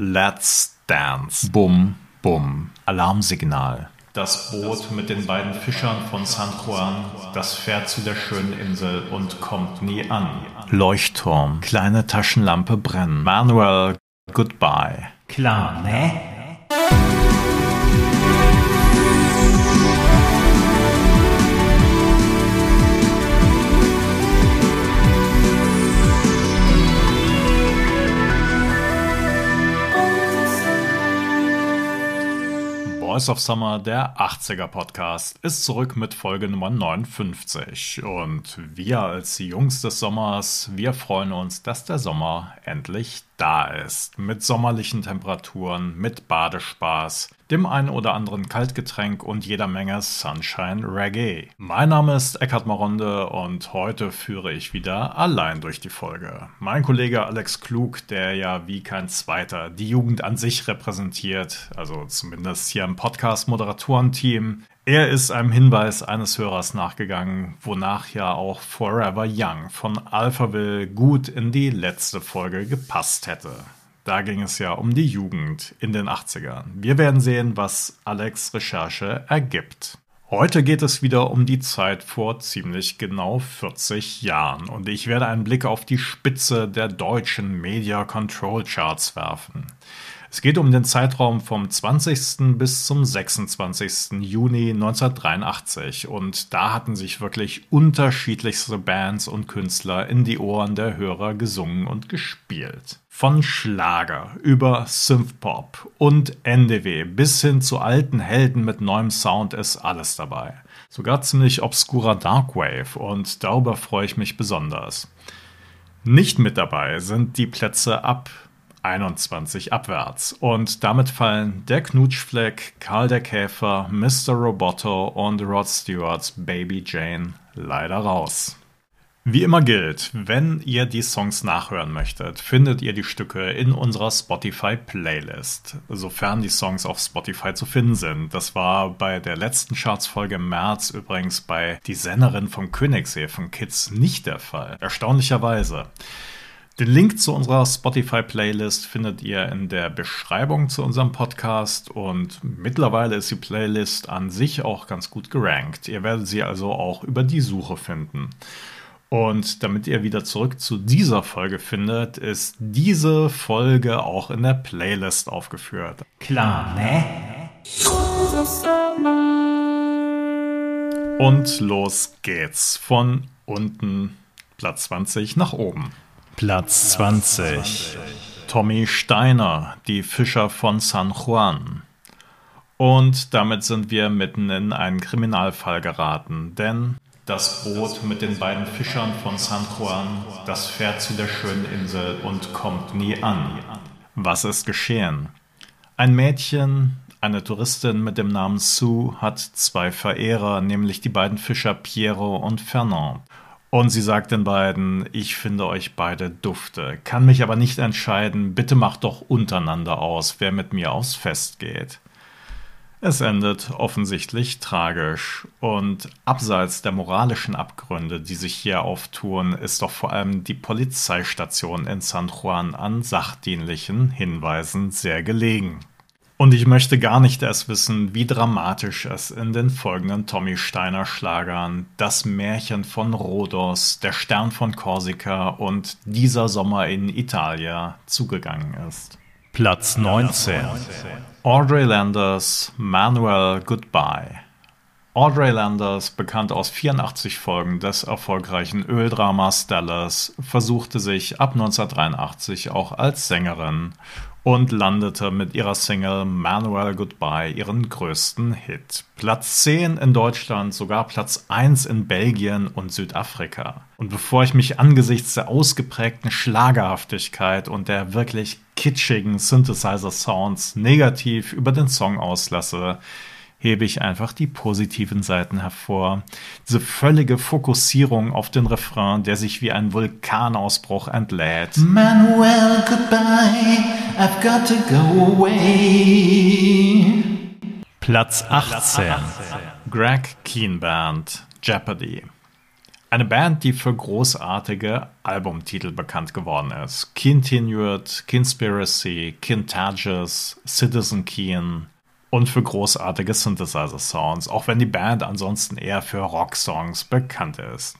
Let's Dance. Bum, bum. Alarmsignal. Das Boot mit den beiden Fischern von San Juan, das fährt zu der schönen Insel und kommt nie an. Leuchtturm, kleine Taschenlampe brennen. Manuel, goodbye. Klar, ne? Voice of Summer, der 80er Podcast, ist zurück mit Folge Nummer 59. Und wir als Jungs des Sommers, wir freuen uns, dass der Sommer endlich da ist. Mit sommerlichen Temperaturen, mit Badespaß, dem ein oder anderen Kaltgetränk und jeder Menge Sunshine Reggae. Mein Name ist Eckhard Maronde und heute führe ich wieder allein durch die Folge. Mein Kollege Alex Klug, der ja wie kein zweiter die Jugend an sich repräsentiert, also zumindest hier im Podcast-Moderatorenteam, er ist einem Hinweis eines Hörers nachgegangen, wonach ja auch Forever Young von Alphaville gut in die letzte Folge gepasst hätte. Da ging es ja um die Jugend in den 80ern. Wir werden sehen, was Alex Recherche ergibt. Heute geht es wieder um die Zeit vor ziemlich genau 40 Jahren und ich werde einen Blick auf die Spitze der deutschen Media Control Charts werfen. Es geht um den Zeitraum vom 20. bis zum 26. Juni 1983 und da hatten sich wirklich unterschiedlichste Bands und Künstler in die Ohren der Hörer gesungen und gespielt. Von Schlager über Synthpop und NDW bis hin zu alten Helden mit neuem Sound ist alles dabei. Sogar ziemlich obskurer Darkwave und darüber freue ich mich besonders. Nicht mit dabei sind die Plätze ab 21 abwärts. Und damit fallen der Knutschfleck, Karl der Käfer, Mr. Roboto und Rod Stewarts Baby Jane leider raus. Wie immer gilt, wenn ihr die Songs nachhören möchtet, findet ihr die Stücke in unserer Spotify-Playlist, sofern die Songs auf Spotify zu finden sind. Das war bei der letzten Charts-Folge im März übrigens bei Die Sennerin vom Königssee von Kids nicht der Fall. Erstaunlicherweise. Den Link zu unserer Spotify-Playlist findet ihr in der Beschreibung zu unserem Podcast und mittlerweile ist die Playlist an sich auch ganz gut gerankt. Ihr werdet sie also auch über die Suche finden. Und damit ihr wieder zurück zu dieser Folge findet, ist diese Folge auch in der Playlist aufgeführt. Klar, ne? Und los geht's von unten Platz 20 nach oben. Platz 20. Tommy Steiner, die Fischer von San Juan. Und damit sind wir mitten in einen Kriminalfall geraten, denn das Boot mit den beiden Fischern von San Juan, das fährt zu der schönen Insel und kommt nie an. Was ist geschehen? Ein Mädchen, eine Touristin mit dem Namen Sue, hat zwei Verehrer, nämlich die beiden Fischer Piero und Fernand. Und sie sagt den beiden, ich finde euch beide dufte, kann mich aber nicht entscheiden, bitte macht doch untereinander aus, wer mit mir aufs Fest geht. Es endet offensichtlich tragisch und abseits der moralischen Abgründe, die sich hier auftun, ist doch vor allem die Polizeistation in San Juan an sachdienlichen Hinweisen sehr gelegen. Und ich möchte gar nicht erst wissen, wie dramatisch es in den folgenden Tommy Steiner Schlagern Das Märchen von Rhodos, Der Stern von Korsika und Dieser Sommer in Italia zugegangen ist. Platz 19. Audrey Landers Manuel Goodbye. Audrey Landers, bekannt aus 84 Folgen des erfolgreichen Öldramas Dallas, versuchte sich ab 1983 auch als Sängerin und landete mit ihrer Single Manuel Goodbye ihren größten Hit. Platz 10 in Deutschland, sogar Platz 1 in Belgien und Südafrika. Und bevor ich mich angesichts der ausgeprägten Schlagerhaftigkeit und der wirklich kitschigen Synthesizer-Sounds negativ über den Song auslasse, hebe ich einfach die positiven Seiten hervor. Diese völlige Fokussierung auf den Refrain, der sich wie ein Vulkanausbruch entlädt. Manuel, goodbye, I've got to go away. Platz 18. Greg Keen Band, Jeopardy. Eine Band, die für großartige Albumtitel bekannt geworden ist. Continued, Conspiracy, Kintages, Citizen Keen und für großartige Synthesizer-Sounds, auch wenn die Band ansonsten eher für Rocksongs bekannt ist.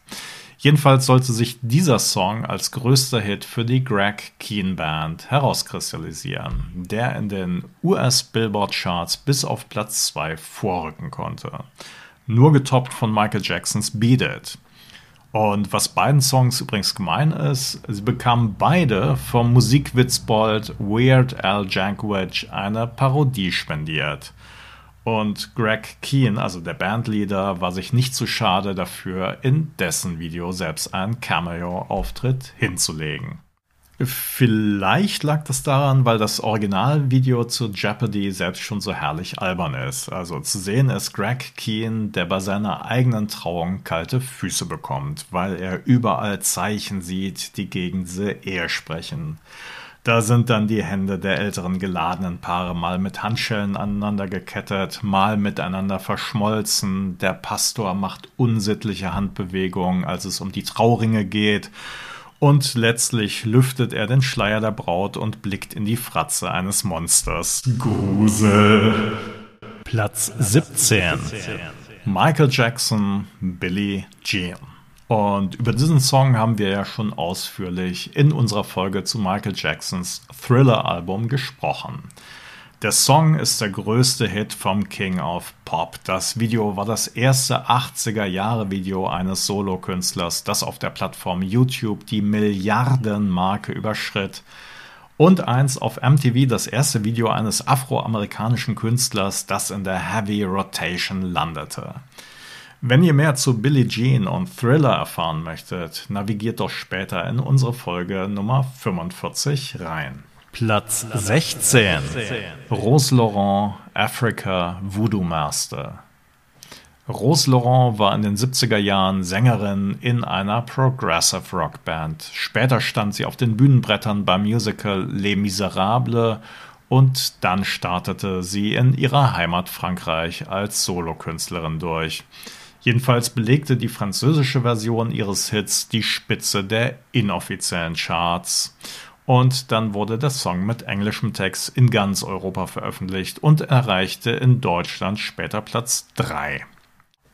Jedenfalls sollte sich dieser Song als größter Hit für die Greg Keen Band herauskristallisieren, der in den US Billboard Charts bis auf Platz 2 vorrücken konnte. Nur getoppt von Michael Jacksons Beat It. Und was beiden Songs übrigens gemein ist, sie bekamen beide vom Musikwitzbold Weird Al Jankovic eine Parodie spendiert. Und Greg Keen, also der Bandleader, war sich nicht zu schade dafür, in dessen Video selbst einen Cameo-Auftritt hinzulegen. Vielleicht lag das daran, weil das Originalvideo zu Jeopardy selbst schon so herrlich albern ist. Also zu sehen ist Greg Keen, der bei seiner eigenen Trauung kalte Füße bekommt, weil er überall Zeichen sieht, die gegen diese Ehe sprechen. Da sind dann die Hände der älteren geladenen Paare mal mit Handschellen aneinander gekettet, mal miteinander verschmolzen. Der Pastor macht unsittliche Handbewegungen, als es um die Trauringe geht. Und letztlich lüftet er den Schleier der Braut und blickt in die Fratze eines Monsters. Grusel. Platz 17. Michael Jackson, Billie Jean. Und über diesen Song haben wir ja schon ausführlich in unserer Folge zu Michael Jacksons Thriller-Album gesprochen. Der Song ist der größte Hit vom King of Pop. Das Video war das erste 80er Jahre Video eines Solokünstlers, das auf der Plattform YouTube die Milliardenmarke überschritt. Und eins auf MTV das erste Video eines afroamerikanischen Künstlers, das in der Heavy Rotation landete. Wenn ihr mehr zu Billie Jean und Thriller erfahren möchtet, navigiert doch später in unsere Folge Nummer 45 rein. Platz 16. Rose Laurent, Africa, Voodoo Master. Rose Laurent war in den 70er Jahren Sängerin in einer Progressive Rock Band. Später stand sie auf den Bühnenbrettern beim Musical Les Miserables und dann startete sie in ihrer Heimat Frankreich als Solokünstlerin durch. Jedenfalls belegte die französische Version ihres Hits die Spitze der inoffiziellen Charts. Und dann wurde der Song mit englischem Text in ganz Europa veröffentlicht und erreichte in Deutschland später Platz 3.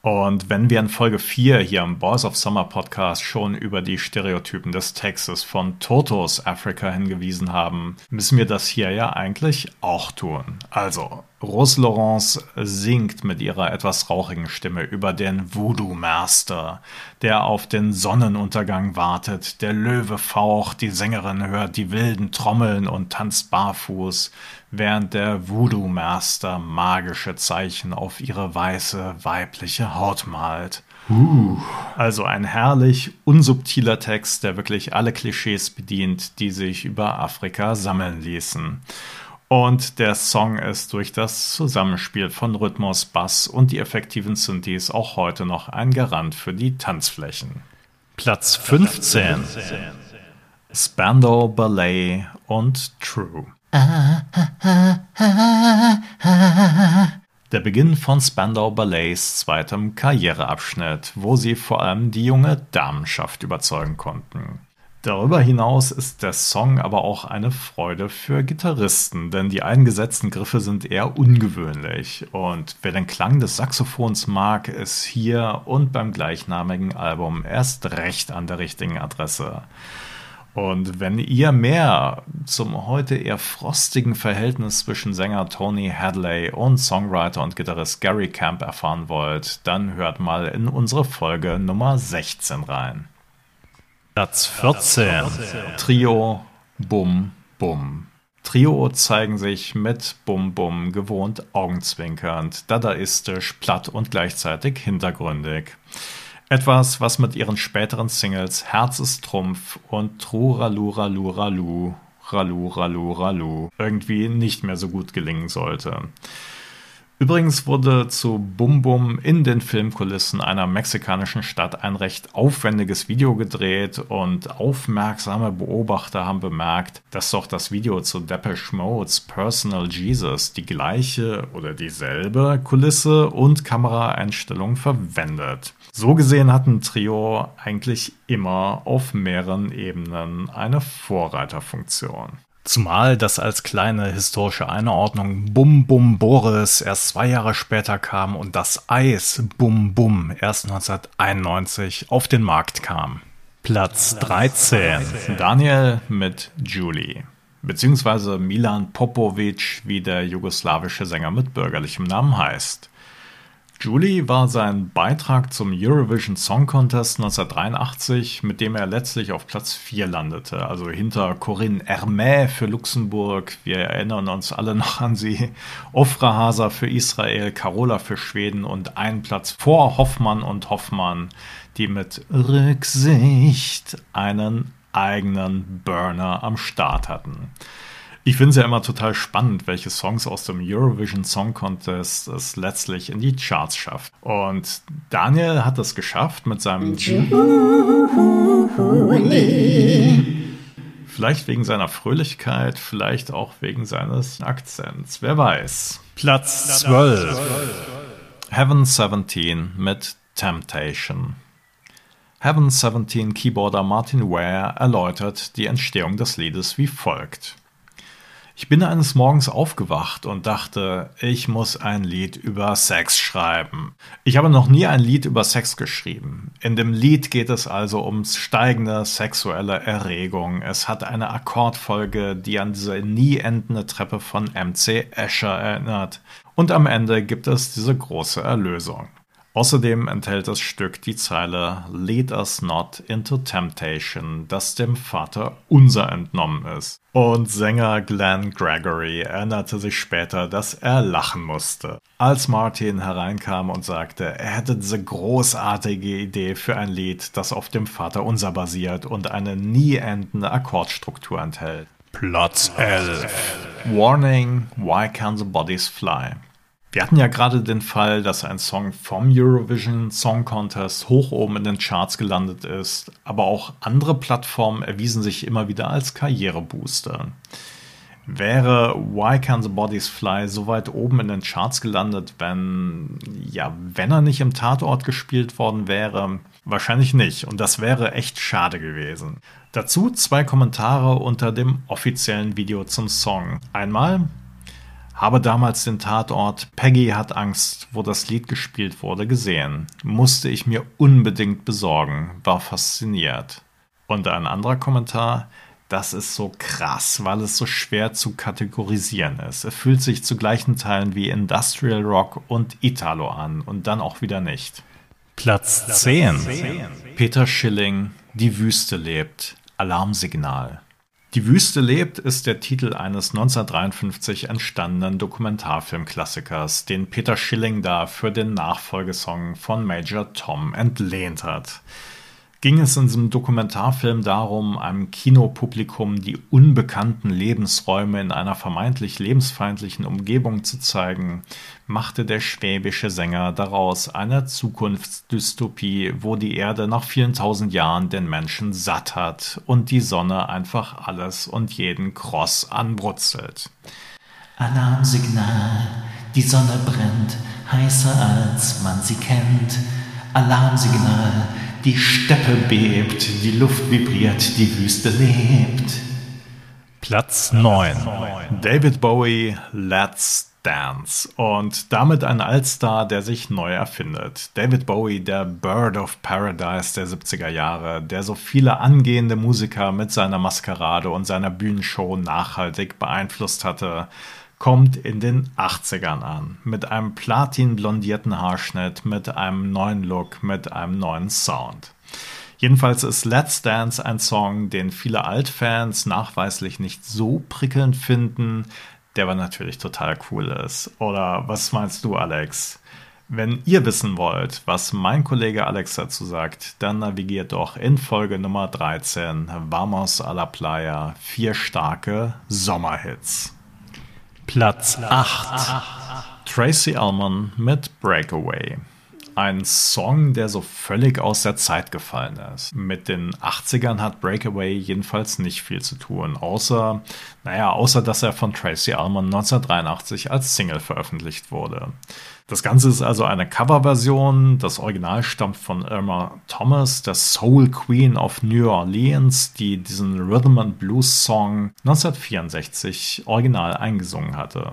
Und wenn wir in Folge 4 hier im Boys of Summer Podcast schon über die Stereotypen des Textes von Totos Africa hingewiesen haben, müssen wir das hier ja eigentlich auch tun. Also, Rose Laurence singt mit ihrer etwas rauchigen Stimme über den Voodoo Master, der auf den Sonnenuntergang wartet. Der Löwe faucht, die Sängerin hört die wilden Trommeln und tanzt barfuß, während der Voodoo Master magische Zeichen auf ihre weiße weibliche Haut malt. Uh. Also ein herrlich unsubtiler Text, der wirklich alle Klischees bedient, die sich über Afrika sammeln ließen. Und der Song ist durch das Zusammenspiel von Rhythmus, Bass und die effektiven Synthes auch heute noch ein Garant für die Tanzflächen. Platz 15. Spandau Ballet und True. Der Beginn von Spandau Ballets zweitem Karriereabschnitt, wo sie vor allem die junge Damenschaft überzeugen konnten. Darüber hinaus ist der Song aber auch eine Freude für Gitarristen, denn die eingesetzten Griffe sind eher ungewöhnlich. Und wer den Klang des Saxophons mag, ist hier und beim gleichnamigen Album erst recht an der richtigen Adresse. Und wenn ihr mehr zum heute eher frostigen Verhältnis zwischen Sänger Tony Hadley und Songwriter und Gitarrist Gary Camp erfahren wollt, dann hört mal in unsere Folge Nummer 16 rein. Platz 14. Trio Bum Bum. Trio zeigen sich mit Bum Bum gewohnt augenzwinkernd, dadaistisch, platt und gleichzeitig hintergründig. Etwas, was mit ihren späteren Singles Herz ist Trumpf und Truralu Ralu Ralu Ralu Ralu Ralu irgendwie nicht mehr so gut gelingen sollte. Übrigens wurde zu Bum Bum in den Filmkulissen einer mexikanischen Stadt ein recht aufwendiges Video gedreht und aufmerksame Beobachter haben bemerkt, dass doch das Video zu Depeche Mode's Personal Jesus die gleiche oder dieselbe Kulisse und Kameraeinstellung verwendet. So gesehen hat ein Trio eigentlich immer auf mehreren Ebenen eine Vorreiterfunktion. Zumal das als kleine historische Einordnung Bum Bum Boris erst zwei Jahre später kam und das Eis Bum Bum erst 1991 auf den Markt kam. Platz 13. Daniel mit Julie. Beziehungsweise Milan Popovic, wie der jugoslawische Sänger mit bürgerlichem Namen heißt. Julie war sein Beitrag zum Eurovision Song Contest 1983, mit dem er letztlich auf Platz 4 landete, also hinter Corinne Hermé für Luxemburg, wir erinnern uns alle noch an sie, Ofra Hasa für Israel, Carola für Schweden und einen Platz vor Hoffmann und Hoffmann, die mit Rücksicht einen eigenen Burner am Start hatten. Ich finde es ja immer total spannend, welche Songs aus dem Eurovision Song Contest es letztlich in die Charts schafft. Und Daniel hat es geschafft mit seinem Vielleicht wegen seiner Fröhlichkeit, vielleicht auch wegen seines Akzents. Wer weiß. Platz 12. Heaven 17 mit Temptation. Heaven 17 Keyboarder Martin Ware erläutert die Entstehung des Liedes wie folgt. Ich bin eines Morgens aufgewacht und dachte, ich muss ein Lied über Sex schreiben. Ich habe noch nie ein Lied über Sex geschrieben. In dem Lied geht es also ums steigende sexuelle Erregung. Es hat eine Akkordfolge, die an diese nie endende Treppe von MC Escher erinnert. Und am Ende gibt es diese große Erlösung. Außerdem enthält das Stück die Zeile Lead us not into temptation, das dem Vater unser entnommen ist. Und Sänger Glenn Gregory erinnerte sich später, dass er lachen musste. Als Martin hereinkam und sagte, er hätte diese großartige Idee für ein Lied, das auf dem Vater unser basiert und eine nie endende Akkordstruktur enthält. Platz 11 Warning, Why Can't the Bodies Fly? Wir hatten ja gerade den Fall, dass ein Song vom Eurovision Song Contest hoch oben in den Charts gelandet ist, aber auch andere Plattformen erwiesen sich immer wieder als Karrierebooster. Wäre Why Can the Bodies Fly so weit oben in den Charts gelandet, wenn, ja, wenn er nicht im Tatort gespielt worden wäre? Wahrscheinlich nicht. Und das wäre echt schade gewesen. Dazu zwei Kommentare unter dem offiziellen Video zum Song. Einmal, habe damals den Tatort Peggy hat Angst, wo das Lied gespielt wurde, gesehen. Musste ich mir unbedingt besorgen, war fasziniert. Und ein anderer Kommentar, das ist so krass, weil es so schwer zu kategorisieren ist. Es fühlt sich zu gleichen Teilen wie Industrial Rock und Italo an und dann auch wieder nicht. Platz 10. Peter Schilling, Die Wüste lebt. Alarmsignal. Die Wüste lebt ist der Titel eines 1953 entstandenen Dokumentarfilmklassikers, den Peter Schilling da für den Nachfolgesong von Major Tom entlehnt hat ging es in diesem Dokumentarfilm darum, einem Kinopublikum die unbekannten Lebensräume in einer vermeintlich lebensfeindlichen Umgebung zu zeigen, machte der schwäbische Sänger daraus eine Zukunftsdystopie, wo die Erde nach vielen tausend Jahren den Menschen satt hat und die Sonne einfach alles und jeden Kross anbrutzelt. Alarmsignal, die Sonne brennt, heißer als man sie kennt. Alarmsignal, die Steppe bebt, die Luft vibriert, die Wüste lebt. Platz 9. David Bowie, Let's Dance. Und damit ein Allstar, der sich neu erfindet. David Bowie, der Bird of Paradise der 70er Jahre, der so viele angehende Musiker mit seiner Maskerade und seiner Bühnenshow nachhaltig beeinflusst hatte kommt in den 80ern an. Mit einem platinblondierten Haarschnitt, mit einem neuen Look, mit einem neuen Sound. Jedenfalls ist Let's Dance ein Song, den viele Altfans nachweislich nicht so prickelnd finden, der aber natürlich total cool ist. Oder was meinst du, Alex? Wenn ihr wissen wollt, was mein Kollege Alex dazu sagt, dann navigiert doch in Folge Nummer 13 Vamos a la Playa, vier starke Sommerhits. Platz 8. Tracy Ullman mit Breakaway. Ein Song, der so völlig aus der Zeit gefallen ist. Mit den 80ern hat Breakaway jedenfalls nicht viel zu tun, außer, naja, außer dass er von Tracy Ullman 1983 als Single veröffentlicht wurde. Das Ganze ist also eine Coverversion. Das Original stammt von Irma Thomas, der Soul Queen of New Orleans, die diesen Rhythm and Blues Song 1964 original eingesungen hatte.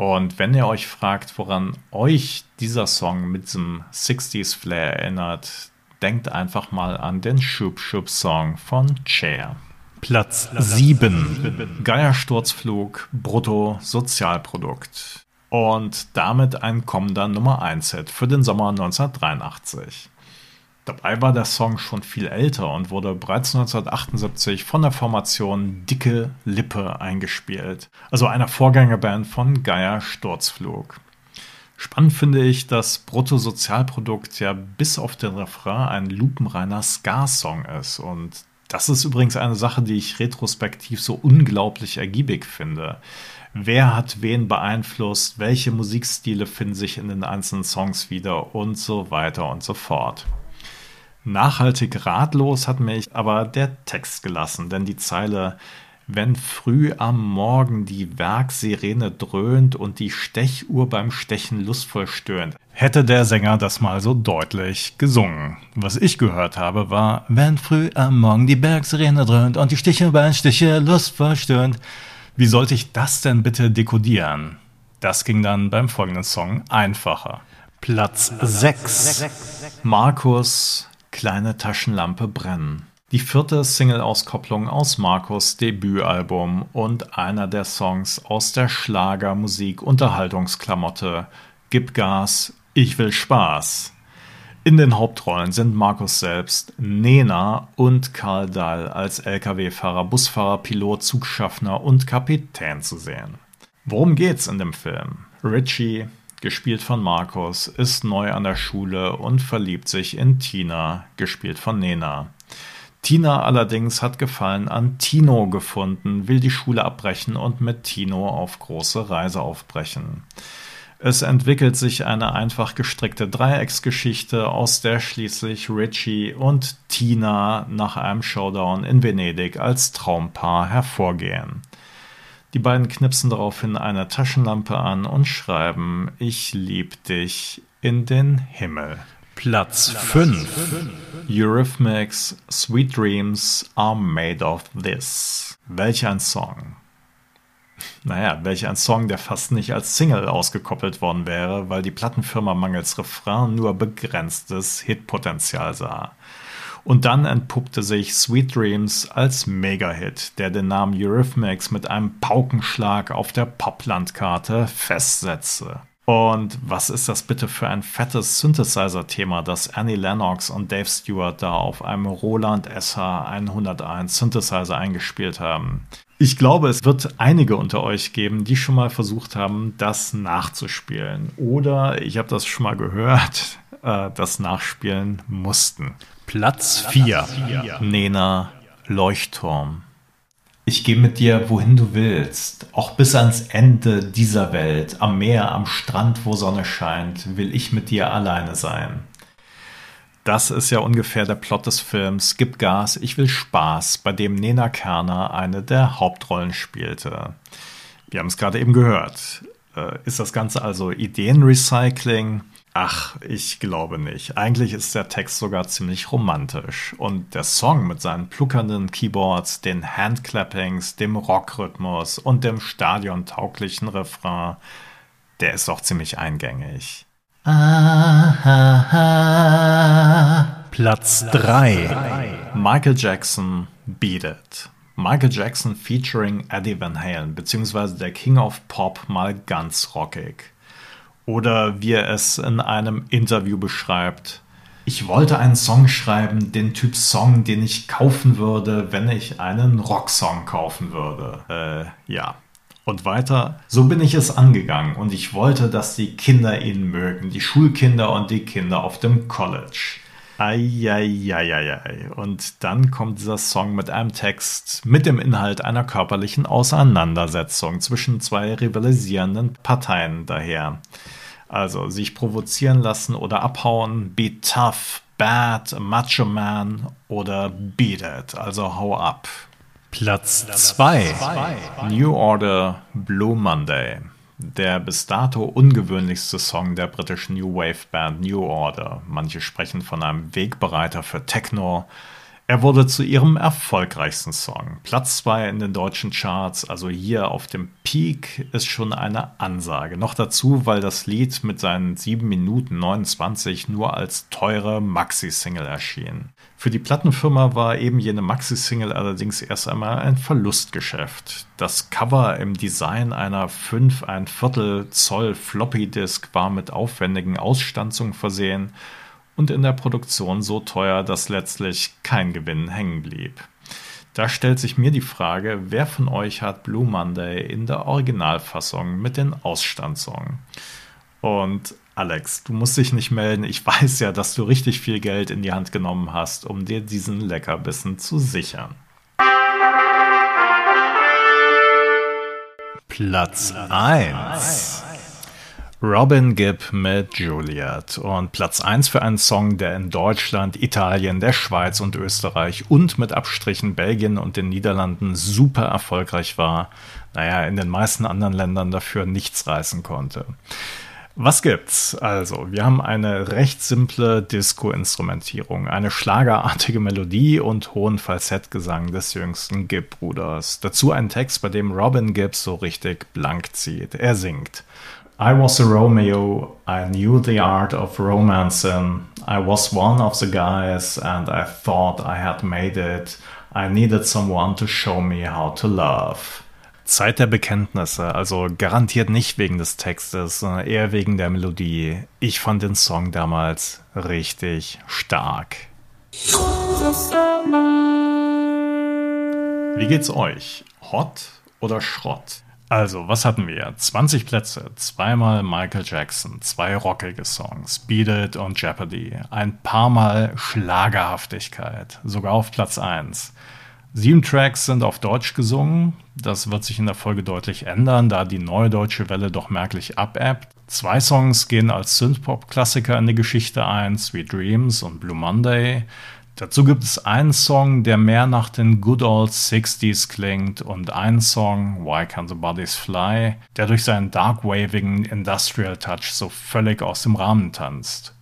Und wenn ihr euch fragt, woran euch dieser Song mit diesem 60s Flair erinnert, denkt einfach mal an den Schub Schub Song von Cher. Platz 7. Geiersturzflug, Brutto, Sozialprodukt. Und damit ein kommender Nummer 1 Hit für den Sommer 1983. Dabei war der Song schon viel älter und wurde bereits 1978 von der Formation Dicke Lippe eingespielt, also einer Vorgängerband von Geier Sturzflug. Spannend finde ich, dass Bruttosozialprodukt ja bis auf den Refrain ein lupenreiner Ska-Song ist. Und das ist übrigens eine Sache, die ich retrospektiv so unglaublich ergiebig finde. Wer hat wen beeinflusst? Welche Musikstile finden sich in den einzelnen Songs wieder? Und so weiter und so fort. Nachhaltig ratlos hat mich aber der Text gelassen, denn die Zeile wenn früh am Morgen die Werksirene dröhnt und die Stechuhr beim Stechen lustvoll stöhnt. Hätte der Sänger das mal so deutlich gesungen. Was ich gehört habe, war Wenn früh am Morgen die Bergsirene dröhnt und die Stiche beim Stiche lustvoll stöhnt. Wie sollte ich das denn bitte dekodieren? Das ging dann beim folgenden Song einfacher. Platz 6. Markus Kleine Taschenlampe brennen. Die vierte Single-Auskopplung aus Markus Debütalbum und einer der Songs aus der Schlagermusik Unterhaltungsklamotte Gib Gas, ich will Spaß. In den Hauptrollen sind Markus selbst, Nena und Karl Dahl als Lkw-Fahrer, Busfahrer, Pilot, Zugschaffner und Kapitän zu sehen. Worum geht's in dem Film? Richie, gespielt von Markus, ist neu an der Schule und verliebt sich in Tina, gespielt von Nena. Tina allerdings hat Gefallen an Tino gefunden, will die Schule abbrechen und mit Tino auf große Reise aufbrechen. Es entwickelt sich eine einfach gestrickte Dreiecksgeschichte, aus der schließlich Richie und Tina nach einem Showdown in Venedig als Traumpaar hervorgehen. Die beiden knipsen daraufhin eine Taschenlampe an und schreiben Ich lieb dich in den Himmel. Platz 5 Eurythmics Sweet Dreams Are Made of This. Welch ein Song. Naja, welch ein Song, der fast nicht als Single ausgekoppelt worden wäre, weil die Plattenfirma mangels Refrain nur begrenztes Hitpotenzial sah. Und dann entpuppte sich Sweet Dreams als Mega-Hit, der den Namen Eurythmics mit einem Paukenschlag auf der Poplandkarte festsetzte. Und was ist das bitte für ein fettes Synthesizer-Thema, das Annie Lennox und Dave Stewart da auf einem Roland SH101 Synthesizer eingespielt haben? Ich glaube, es wird einige unter euch geben, die schon mal versucht haben, das nachzuspielen. Oder ich habe das schon mal gehört, äh, das nachspielen mussten. Platz 4. Nena Leuchtturm. Ich gehe mit dir, wohin du willst, auch bis ans Ende dieser Welt, am Meer, am Strand, wo Sonne scheint, will ich mit dir alleine sein. Das ist ja ungefähr der Plot des Films Gib Gas, ich will Spaß, bei dem Nena Kerner eine der Hauptrollen spielte. Wir haben es gerade eben gehört. Äh, ist das Ganze also Ideenrecycling? Ach, ich glaube nicht. Eigentlich ist der Text sogar ziemlich romantisch. Und der Song mit seinen pluckernden Keyboards, den Handclappings, dem Rockrhythmus und dem stadiontauglichen Refrain, der ist auch ziemlich eingängig. Ah, ah, ah. Platz 3. Michael Jackson Beat It. Michael Jackson featuring Eddie Van Halen, beziehungsweise der King of Pop mal ganz rockig. Oder wie er es in einem Interview beschreibt. Ich wollte einen Song schreiben, den Typ Song, den ich kaufen würde, wenn ich einen Rocksong kaufen würde. Äh, ja. Und weiter, so bin ich es angegangen und ich wollte, dass die Kinder ihn mögen, die Schulkinder und die Kinder auf dem College. Eieieiei. Und dann kommt dieser Song mit einem Text mit dem Inhalt einer körperlichen Auseinandersetzung zwischen zwei rivalisierenden Parteien daher. Also sich provozieren lassen oder abhauen, be tough, bad, macho man oder beat it, also hau ab. Platz 2. New Order Blue Monday der bis dato ungewöhnlichste Song der britischen New Wave Band New Order. Manche sprechen von einem Wegbereiter für Techno. Er wurde zu ihrem erfolgreichsten Song. Platz 2 in den deutschen Charts, also hier auf dem Peak, ist schon eine Ansage. Noch dazu, weil das Lied mit seinen 7 Minuten 29 nur als teure Maxi-Single erschien. Für die Plattenfirma war eben jene Maxi-Single allerdings erst einmal ein Verlustgeschäft. Das Cover im Design einer 5 ein Viertel Zoll Floppy-Disk war mit aufwendigen Ausstanzungen versehen und in der Produktion so teuer, dass letztlich kein Gewinn hängen blieb. Da stellt sich mir die Frage, wer von euch hat Blue Monday in der Originalfassung mit den Ausstandsungen? Und Alex, du musst dich nicht melden. Ich weiß ja, dass du richtig viel Geld in die Hand genommen hast, um dir diesen Leckerbissen zu sichern. Platz 1. Robin Gibb mit Juliet und Platz 1 für einen Song, der in Deutschland, Italien, der Schweiz und Österreich und mit Abstrichen Belgien und den Niederlanden super erfolgreich war. Naja, in den meisten anderen Ländern dafür nichts reißen konnte. Was gibt's? Also, wir haben eine recht simple Disco-Instrumentierung, eine schlagerartige Melodie und hohen Falsettgesang des jüngsten Gibb-Bruders. Dazu ein Text, bei dem Robin Gibb so richtig blank zieht. Er singt. I was a Romeo, I knew the art of romancing. I was one of the guys and I thought I had made it. I needed someone to show me how to love. Zeit der Bekenntnisse, also garantiert nicht wegen des Textes, sondern eher wegen der Melodie. Ich fand den Song damals richtig stark. Wie geht's euch? Hot oder Schrott? Also, was hatten wir? 20 Plätze, zweimal Michael Jackson, zwei rockige Songs, Beat It und Jeopardy, ein paar Mal Schlagerhaftigkeit, sogar auf Platz 1. Sieben Tracks sind auf Deutsch gesungen. Das wird sich in der Folge deutlich ändern, da die neue deutsche Welle doch merklich abebbt. Zwei Songs gehen als Synthpop-Klassiker in die Geschichte ein, Sweet Dreams und Blue Monday. Dazu gibt es einen Song, der mehr nach den Good Old 60s klingt und einen Song, Why Can't the Bodies Fly, der durch seinen dark-wavigen Industrial Touch so völlig aus dem Rahmen tanzt.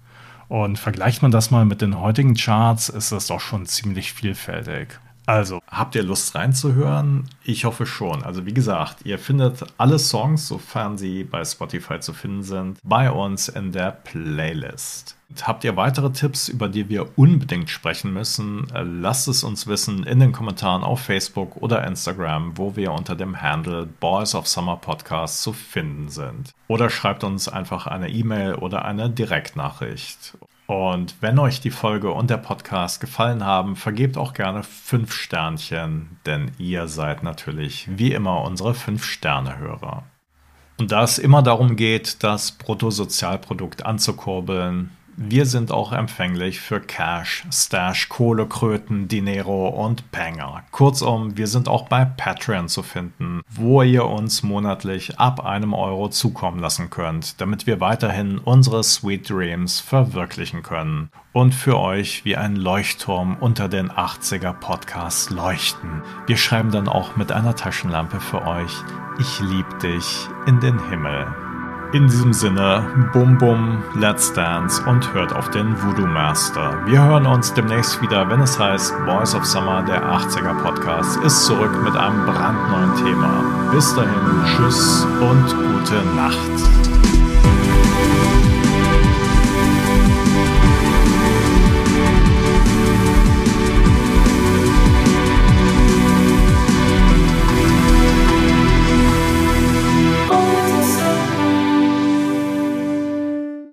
Und vergleicht man das mal mit den heutigen Charts, ist das doch schon ziemlich vielfältig. Also, habt ihr Lust reinzuhören? Ich hoffe schon. Also, wie gesagt, ihr findet alle Songs, sofern sie bei Spotify zu finden sind, bei uns in der Playlist. Habt ihr weitere Tipps, über die wir unbedingt sprechen müssen? Lasst es uns wissen in den Kommentaren auf Facebook oder Instagram, wo wir unter dem Handle Boys of Summer Podcast zu finden sind. Oder schreibt uns einfach eine E-Mail oder eine Direktnachricht. Und wenn euch die Folge und der Podcast gefallen haben, vergebt auch gerne fünf Sternchen, denn ihr seid natürlich wie immer unsere fünf Sterne-Hörer. Und da es immer darum geht, das Bruttosozialprodukt anzukurbeln, wir sind auch empfänglich für Cash, Stash, Kohlekröten, Dinero und Panger. Kurzum, wir sind auch bei Patreon zu finden, wo ihr uns monatlich ab einem Euro zukommen lassen könnt, damit wir weiterhin unsere Sweet Dreams verwirklichen können und für euch wie ein Leuchtturm unter den 80er Podcasts leuchten. Wir schreiben dann auch mit einer Taschenlampe für euch, ich lieb dich in den Himmel. In diesem Sinne, bum bum, let's dance und hört auf den Voodoo Master. Wir hören uns demnächst wieder, wenn es heißt Boys of Summer, der 80er Podcast, ist zurück mit einem brandneuen Thema. Bis dahin, tschüss und gute Nacht.